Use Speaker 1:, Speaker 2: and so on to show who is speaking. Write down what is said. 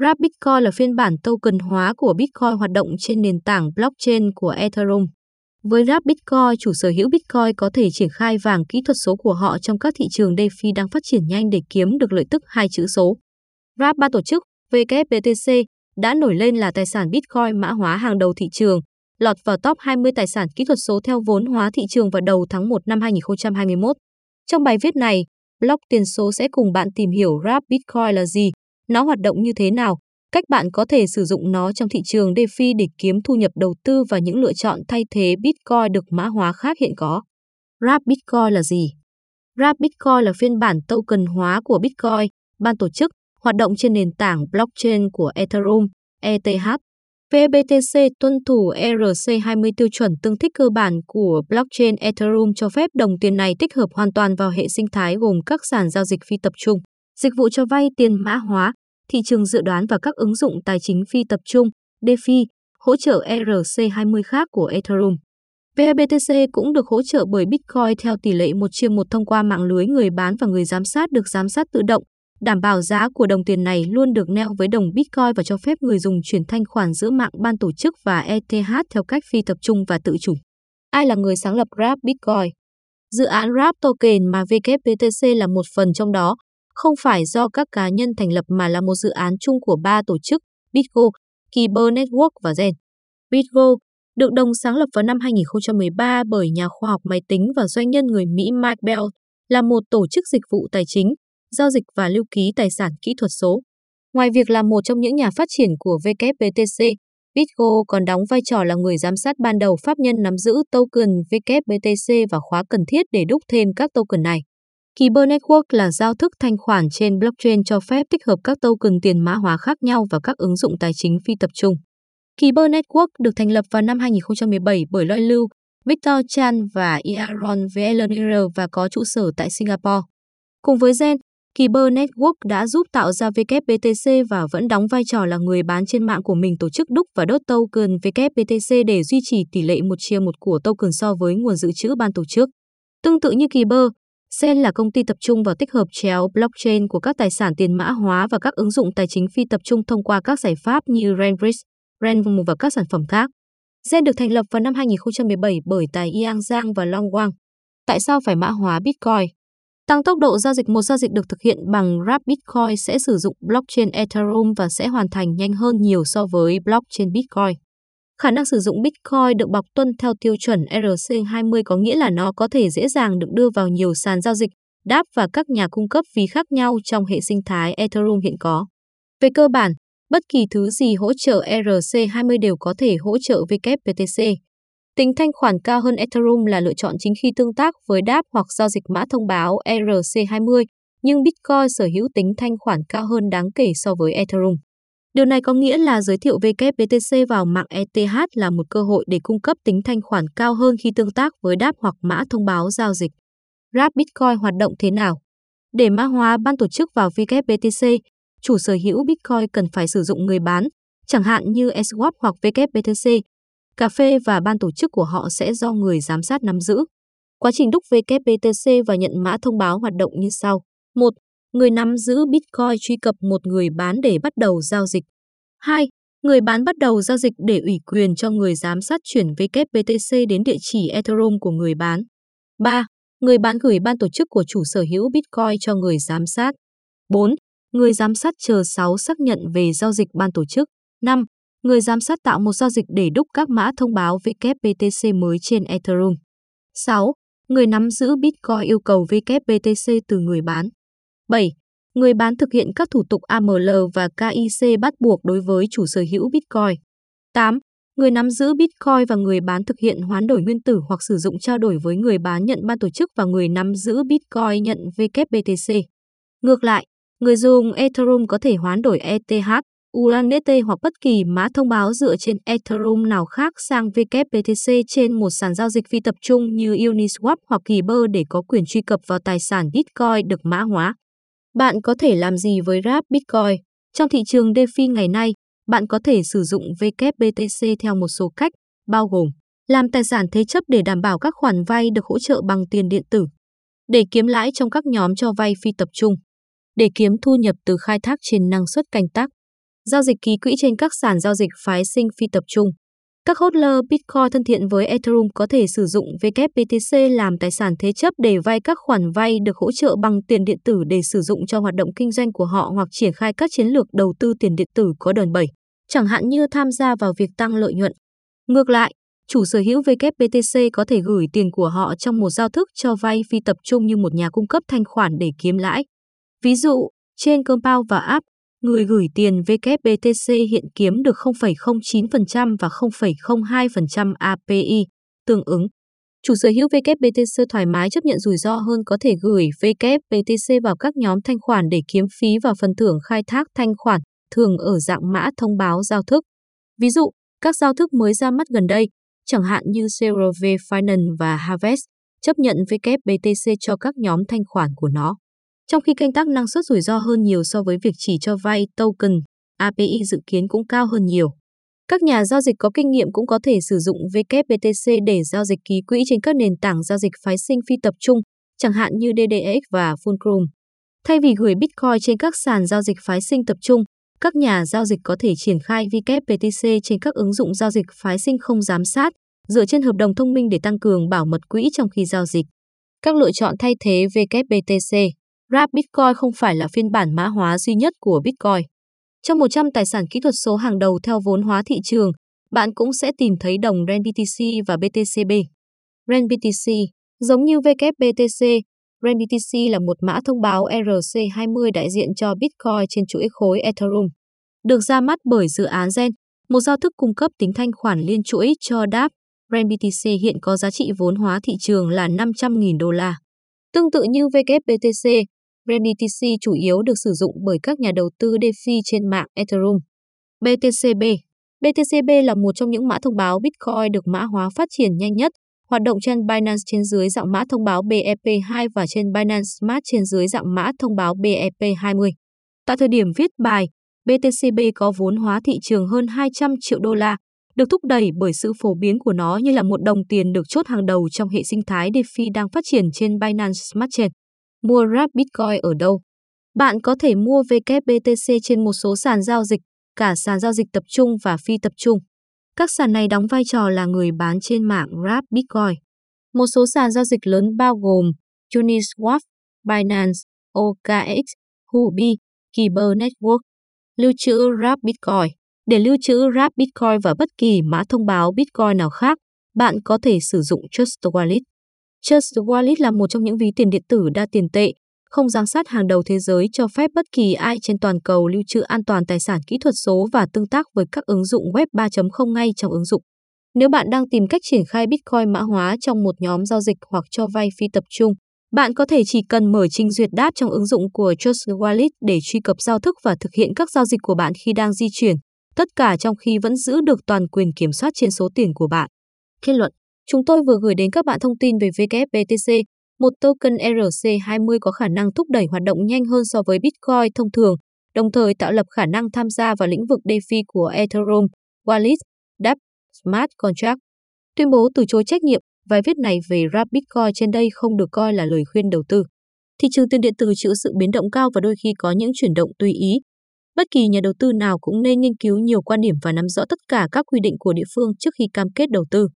Speaker 1: Wrap Bitcoin là phiên bản token hóa của Bitcoin hoạt động trên nền tảng blockchain của Ethereum. Với Wrap Bitcoin, chủ sở hữu Bitcoin có thể triển khai vàng kỹ thuật số của họ trong các thị trường DeFi đang phát triển nhanh để kiếm được lợi tức hai chữ số. Wrap ban tổ chức WBTC đã nổi lên là tài sản Bitcoin mã hóa hàng đầu thị trường, lọt vào top 20 tài sản kỹ thuật số theo vốn hóa thị trường vào đầu tháng 1 năm 2021. Trong bài viết này, blog tiền số sẽ cùng bạn tìm hiểu Wrap Bitcoin là gì, nó hoạt động như thế nào, cách bạn có thể sử dụng nó trong thị trường DeFi để kiếm thu nhập đầu tư và những lựa chọn thay thế Bitcoin được mã hóa khác hiện có. Wrap Bitcoin là gì? Wrap Bitcoin là phiên bản token hóa của Bitcoin, ban tổ chức, hoạt động trên nền tảng blockchain của Ethereum, ETH. VBTC tuân thủ ERC20 tiêu chuẩn tương thích cơ bản của blockchain Ethereum cho phép đồng tiền này tích hợp hoàn toàn vào hệ sinh thái gồm các sàn giao dịch phi tập trung dịch vụ cho vay tiền mã hóa, thị trường dự đoán và các ứng dụng tài chính phi tập trung, DeFi, hỗ trợ ERC20 khác của Ethereum. VBTC cũng được hỗ trợ bởi Bitcoin theo tỷ lệ 1 chia 1 thông qua mạng lưới người bán và người giám sát được giám sát tự động, đảm bảo giá của đồng tiền này luôn được neo với đồng Bitcoin và cho phép người dùng chuyển thanh khoản giữa mạng ban tổ chức và ETH theo cách phi tập trung và tự chủ. Ai là người sáng lập Grab Bitcoin? Dự án Grab Token mà WBTC là một phần trong đó, không phải do các cá nhân thành lập mà là một dự án chung của ba tổ chức Bitgo, Kyber Network và Zen. Bitgo được đồng sáng lập vào năm 2013 bởi nhà khoa học máy tính và doanh nhân người Mỹ Mike Bell, là một tổ chức dịch vụ tài chính, giao dịch và lưu ký tài sản kỹ thuật số. Ngoài việc là một trong những nhà phát triển của WBTC, Bitgo còn đóng vai trò là người giám sát ban đầu pháp nhân nắm giữ token WBTC và khóa cần thiết để đúc thêm các token này. Kyber Network là giao thức thanh khoản trên blockchain cho phép tích hợp các token tiền mã hóa khác nhau vào các ứng dụng tài chính phi tập trung. Kyber Network được thành lập vào năm 2017 bởi Loi Lưu, Victor Chan và Aaron Vellner và có trụ sở tại Singapore. Cùng với Zen, Kyber Network đã giúp tạo ra WBTC và vẫn đóng vai trò là người bán trên mạng của mình tổ chức đúc và đốt token WBTC để duy trì tỷ lệ một chia một của token so với nguồn dự trữ ban tổ chức. Tương tự như Kyber, Sen là công ty tập trung vào tích hợp chéo blockchain của các tài sản tiền mã hóa và các ứng dụng tài chính phi tập trung thông qua các giải pháp như Renbridge, Renvum và các sản phẩm khác. Zen được thành lập vào năm 2017 bởi Tài Yang Giang và Long Wang. Tại sao phải mã hóa Bitcoin? Tăng tốc độ giao dịch một giao dịch được thực hiện bằng Wrap Bitcoin sẽ sử dụng blockchain Ethereum và sẽ hoàn thành nhanh hơn nhiều so với blockchain Bitcoin. Khả năng sử dụng Bitcoin được bọc tuân theo tiêu chuẩn ERC20 có nghĩa là nó có thể dễ dàng được đưa vào nhiều sàn giao dịch, đáp và các nhà cung cấp phí khác nhau trong hệ sinh thái Ethereum hiện có. Về cơ bản, bất kỳ thứ gì hỗ trợ ERC20 đều có thể hỗ trợ WBTC. Tính thanh khoản cao hơn Ethereum là lựa chọn chính khi tương tác với đáp hoặc giao dịch mã thông báo ERC20, nhưng Bitcoin sở hữu tính thanh khoản cao hơn đáng kể so với Ethereum. Điều này có nghĩa là giới thiệu WBTC vào mạng ETH là một cơ hội để cung cấp tính thanh khoản cao hơn khi tương tác với đáp hoặc mã thông báo giao dịch. Grab Bitcoin hoạt động thế nào? Để mã hóa ban tổ chức vào WBTC, chủ sở hữu Bitcoin cần phải sử dụng người bán, chẳng hạn như Swap hoặc WBTC. Cà phê và ban tổ chức của họ sẽ do người giám sát nắm giữ. Quá trình đúc WBTC và nhận mã thông báo hoạt động như sau. 1 người nắm giữ Bitcoin truy cập một người bán để bắt đầu giao dịch. 2. Người bán bắt đầu giao dịch để ủy quyền cho người giám sát chuyển WBTC đến địa chỉ Ethereum của người bán. 3. Người bán gửi ban tổ chức của chủ sở hữu Bitcoin cho người giám sát. 4. Người giám sát chờ 6 xác nhận về giao dịch ban tổ chức. 5. Người giám sát tạo một giao dịch để đúc các mã thông báo WBTC mới trên Ethereum. 6. Người nắm giữ Bitcoin yêu cầu WBTC từ người bán. 7. Người bán thực hiện các thủ tục AML và KIC bắt buộc đối với chủ sở hữu Bitcoin. 8. Người nắm giữ Bitcoin và người bán thực hiện hoán đổi nguyên tử hoặc sử dụng trao đổi với người bán nhận ban tổ chức và người nắm giữ Bitcoin nhận WBTC. Ngược lại, người dùng Ethereum có thể hoán đổi ETH, USDT hoặc bất kỳ mã thông báo dựa trên Ethereum nào khác sang WBTC trên một sàn giao dịch phi tập trung như Uniswap hoặc Kyber để có quyền truy cập vào tài sản Bitcoin được mã hóa. Bạn có thể làm gì với rap Bitcoin? Trong thị trường DeFi ngày nay, bạn có thể sử dụng WBTC theo một số cách, bao gồm làm tài sản thế chấp để đảm bảo các khoản vay được hỗ trợ bằng tiền điện tử, để kiếm lãi trong các nhóm cho vay phi tập trung, để kiếm thu nhập từ khai thác trên năng suất canh tác, giao dịch ký quỹ trên các sàn giao dịch phái sinh phi tập trung. Các hodler Bitcoin thân thiện với Ethereum có thể sử dụng WBTC làm tài sản thế chấp để vay các khoản vay được hỗ trợ bằng tiền điện tử để sử dụng cho hoạt động kinh doanh của họ hoặc triển khai các chiến lược đầu tư tiền điện tử có đòn bẩy, chẳng hạn như tham gia vào việc tăng lợi nhuận. Ngược lại, chủ sở hữu WBTC có thể gửi tiền của họ trong một giao thức cho vay phi tập trung như một nhà cung cấp thanh khoản để kiếm lãi. Ví dụ, trên Compound và App, người gửi tiền WBTC hiện kiếm được 0,09% và 0,02% API, tương ứng. Chủ sở hữu WBTC thoải mái chấp nhận rủi ro hơn có thể gửi WBTC vào các nhóm thanh khoản để kiếm phí và phần thưởng khai thác thanh khoản, thường ở dạng mã thông báo giao thức. Ví dụ, các giao thức mới ra mắt gần đây, chẳng hạn như CRV Finance và Harvest, chấp nhận WBTC cho các nhóm thanh khoản của nó trong khi canh tác năng suất rủi ro hơn nhiều so với việc chỉ cho vay token, API dự kiến cũng cao hơn nhiều. Các nhà giao dịch có kinh nghiệm cũng có thể sử dụng WBTC để giao dịch ký quỹ trên các nền tảng giao dịch phái sinh phi tập trung, chẳng hạn như DDX và Fulcrum. Thay vì gửi Bitcoin trên các sàn giao dịch phái sinh tập trung, các nhà giao dịch có thể triển khai WBTC trên các ứng dụng giao dịch phái sinh không giám sát, dựa trên hợp đồng thông minh để tăng cường bảo mật quỹ trong khi giao dịch. Các lựa chọn thay thế WBTC Wrap Bitcoin không phải là phiên bản mã hóa duy nhất của Bitcoin. Trong 100 tài sản kỹ thuật số hàng đầu theo vốn hóa thị trường, bạn cũng sẽ tìm thấy đồng RenBTC và BTCB. RenBTC, giống như WBTC, RenBTC là một mã thông báo ERC20 đại diện cho Bitcoin trên chuỗi khối Ethereum. Được ra mắt bởi dự án Gen, một giao thức cung cấp tính thanh khoản liên chuỗi cho DApp, RenBTC hiện có giá trị vốn hóa thị trường là 500.000 đô la. Tương tự như WBTC, BTC chủ yếu được sử dụng bởi các nhà đầu tư DeFi trên mạng Ethereum. BTCB BTCB là một trong những mã thông báo Bitcoin được mã hóa phát triển nhanh nhất, hoạt động trên Binance trên dưới dạng mã thông báo BEP2 và trên Binance Smart trên dưới dạng mã thông báo BEP20. Tại thời điểm viết bài, BTCB có vốn hóa thị trường hơn 200 triệu đô la, được thúc đẩy bởi sự phổ biến của nó như là một đồng tiền được chốt hàng đầu trong hệ sinh thái DeFi đang phát triển trên Binance Smart Chain. Mua Wrap Bitcoin ở đâu? Bạn có thể mua WBTC trên một số sàn giao dịch, cả sàn giao dịch tập trung và phi tập trung. Các sàn này đóng vai trò là người bán trên mạng Wrap Bitcoin. Một số sàn giao dịch lớn bao gồm Uniswap, Binance, OKX, Huobi, Kyber Network. Lưu trữ Wrap Bitcoin để lưu trữ Wrap Bitcoin và bất kỳ mã thông báo Bitcoin nào khác, bạn có thể sử dụng Trust Wallet. Trust Wallet là một trong những ví tiền điện tử đa tiền tệ, không giám sát hàng đầu thế giới cho phép bất kỳ ai trên toàn cầu lưu trữ an toàn tài sản kỹ thuật số và tương tác với các ứng dụng web 3.0 ngay trong ứng dụng. Nếu bạn đang tìm cách triển khai Bitcoin mã hóa trong một nhóm giao dịch hoặc cho vay phi tập trung, bạn có thể chỉ cần mở trình duyệt đáp trong ứng dụng của Trust Wallet để truy cập giao thức và thực hiện các giao dịch của bạn khi đang di chuyển, tất cả trong khi vẫn giữ được toàn quyền kiểm soát trên số tiền của bạn. Kết luận Chúng tôi vừa gửi đến các bạn thông tin về WBTC, một token ERC20 có khả năng thúc đẩy hoạt động nhanh hơn so với Bitcoin thông thường, đồng thời tạo lập khả năng tham gia vào lĩnh vực DeFi của Ethereum, Wallet, dApp, Smart Contract. Tuyên bố từ chối trách nhiệm, bài viết này về rap Bitcoin trên đây không được coi là lời khuyên đầu tư. Thị trường tiền điện tử chịu sự biến động cao và đôi khi có những chuyển động tùy ý. Bất kỳ nhà đầu tư nào cũng nên nghiên cứu nhiều quan điểm và nắm rõ tất cả các quy định của địa phương trước khi cam kết đầu tư.